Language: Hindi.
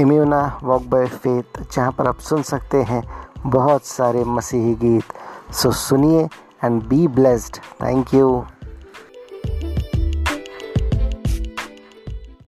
इम्यूना वॉक बाय फेथ जहाँ पर आप सुन सकते हैं बहुत सारे मसीही गीत। सो सुनिए and be blessed thank you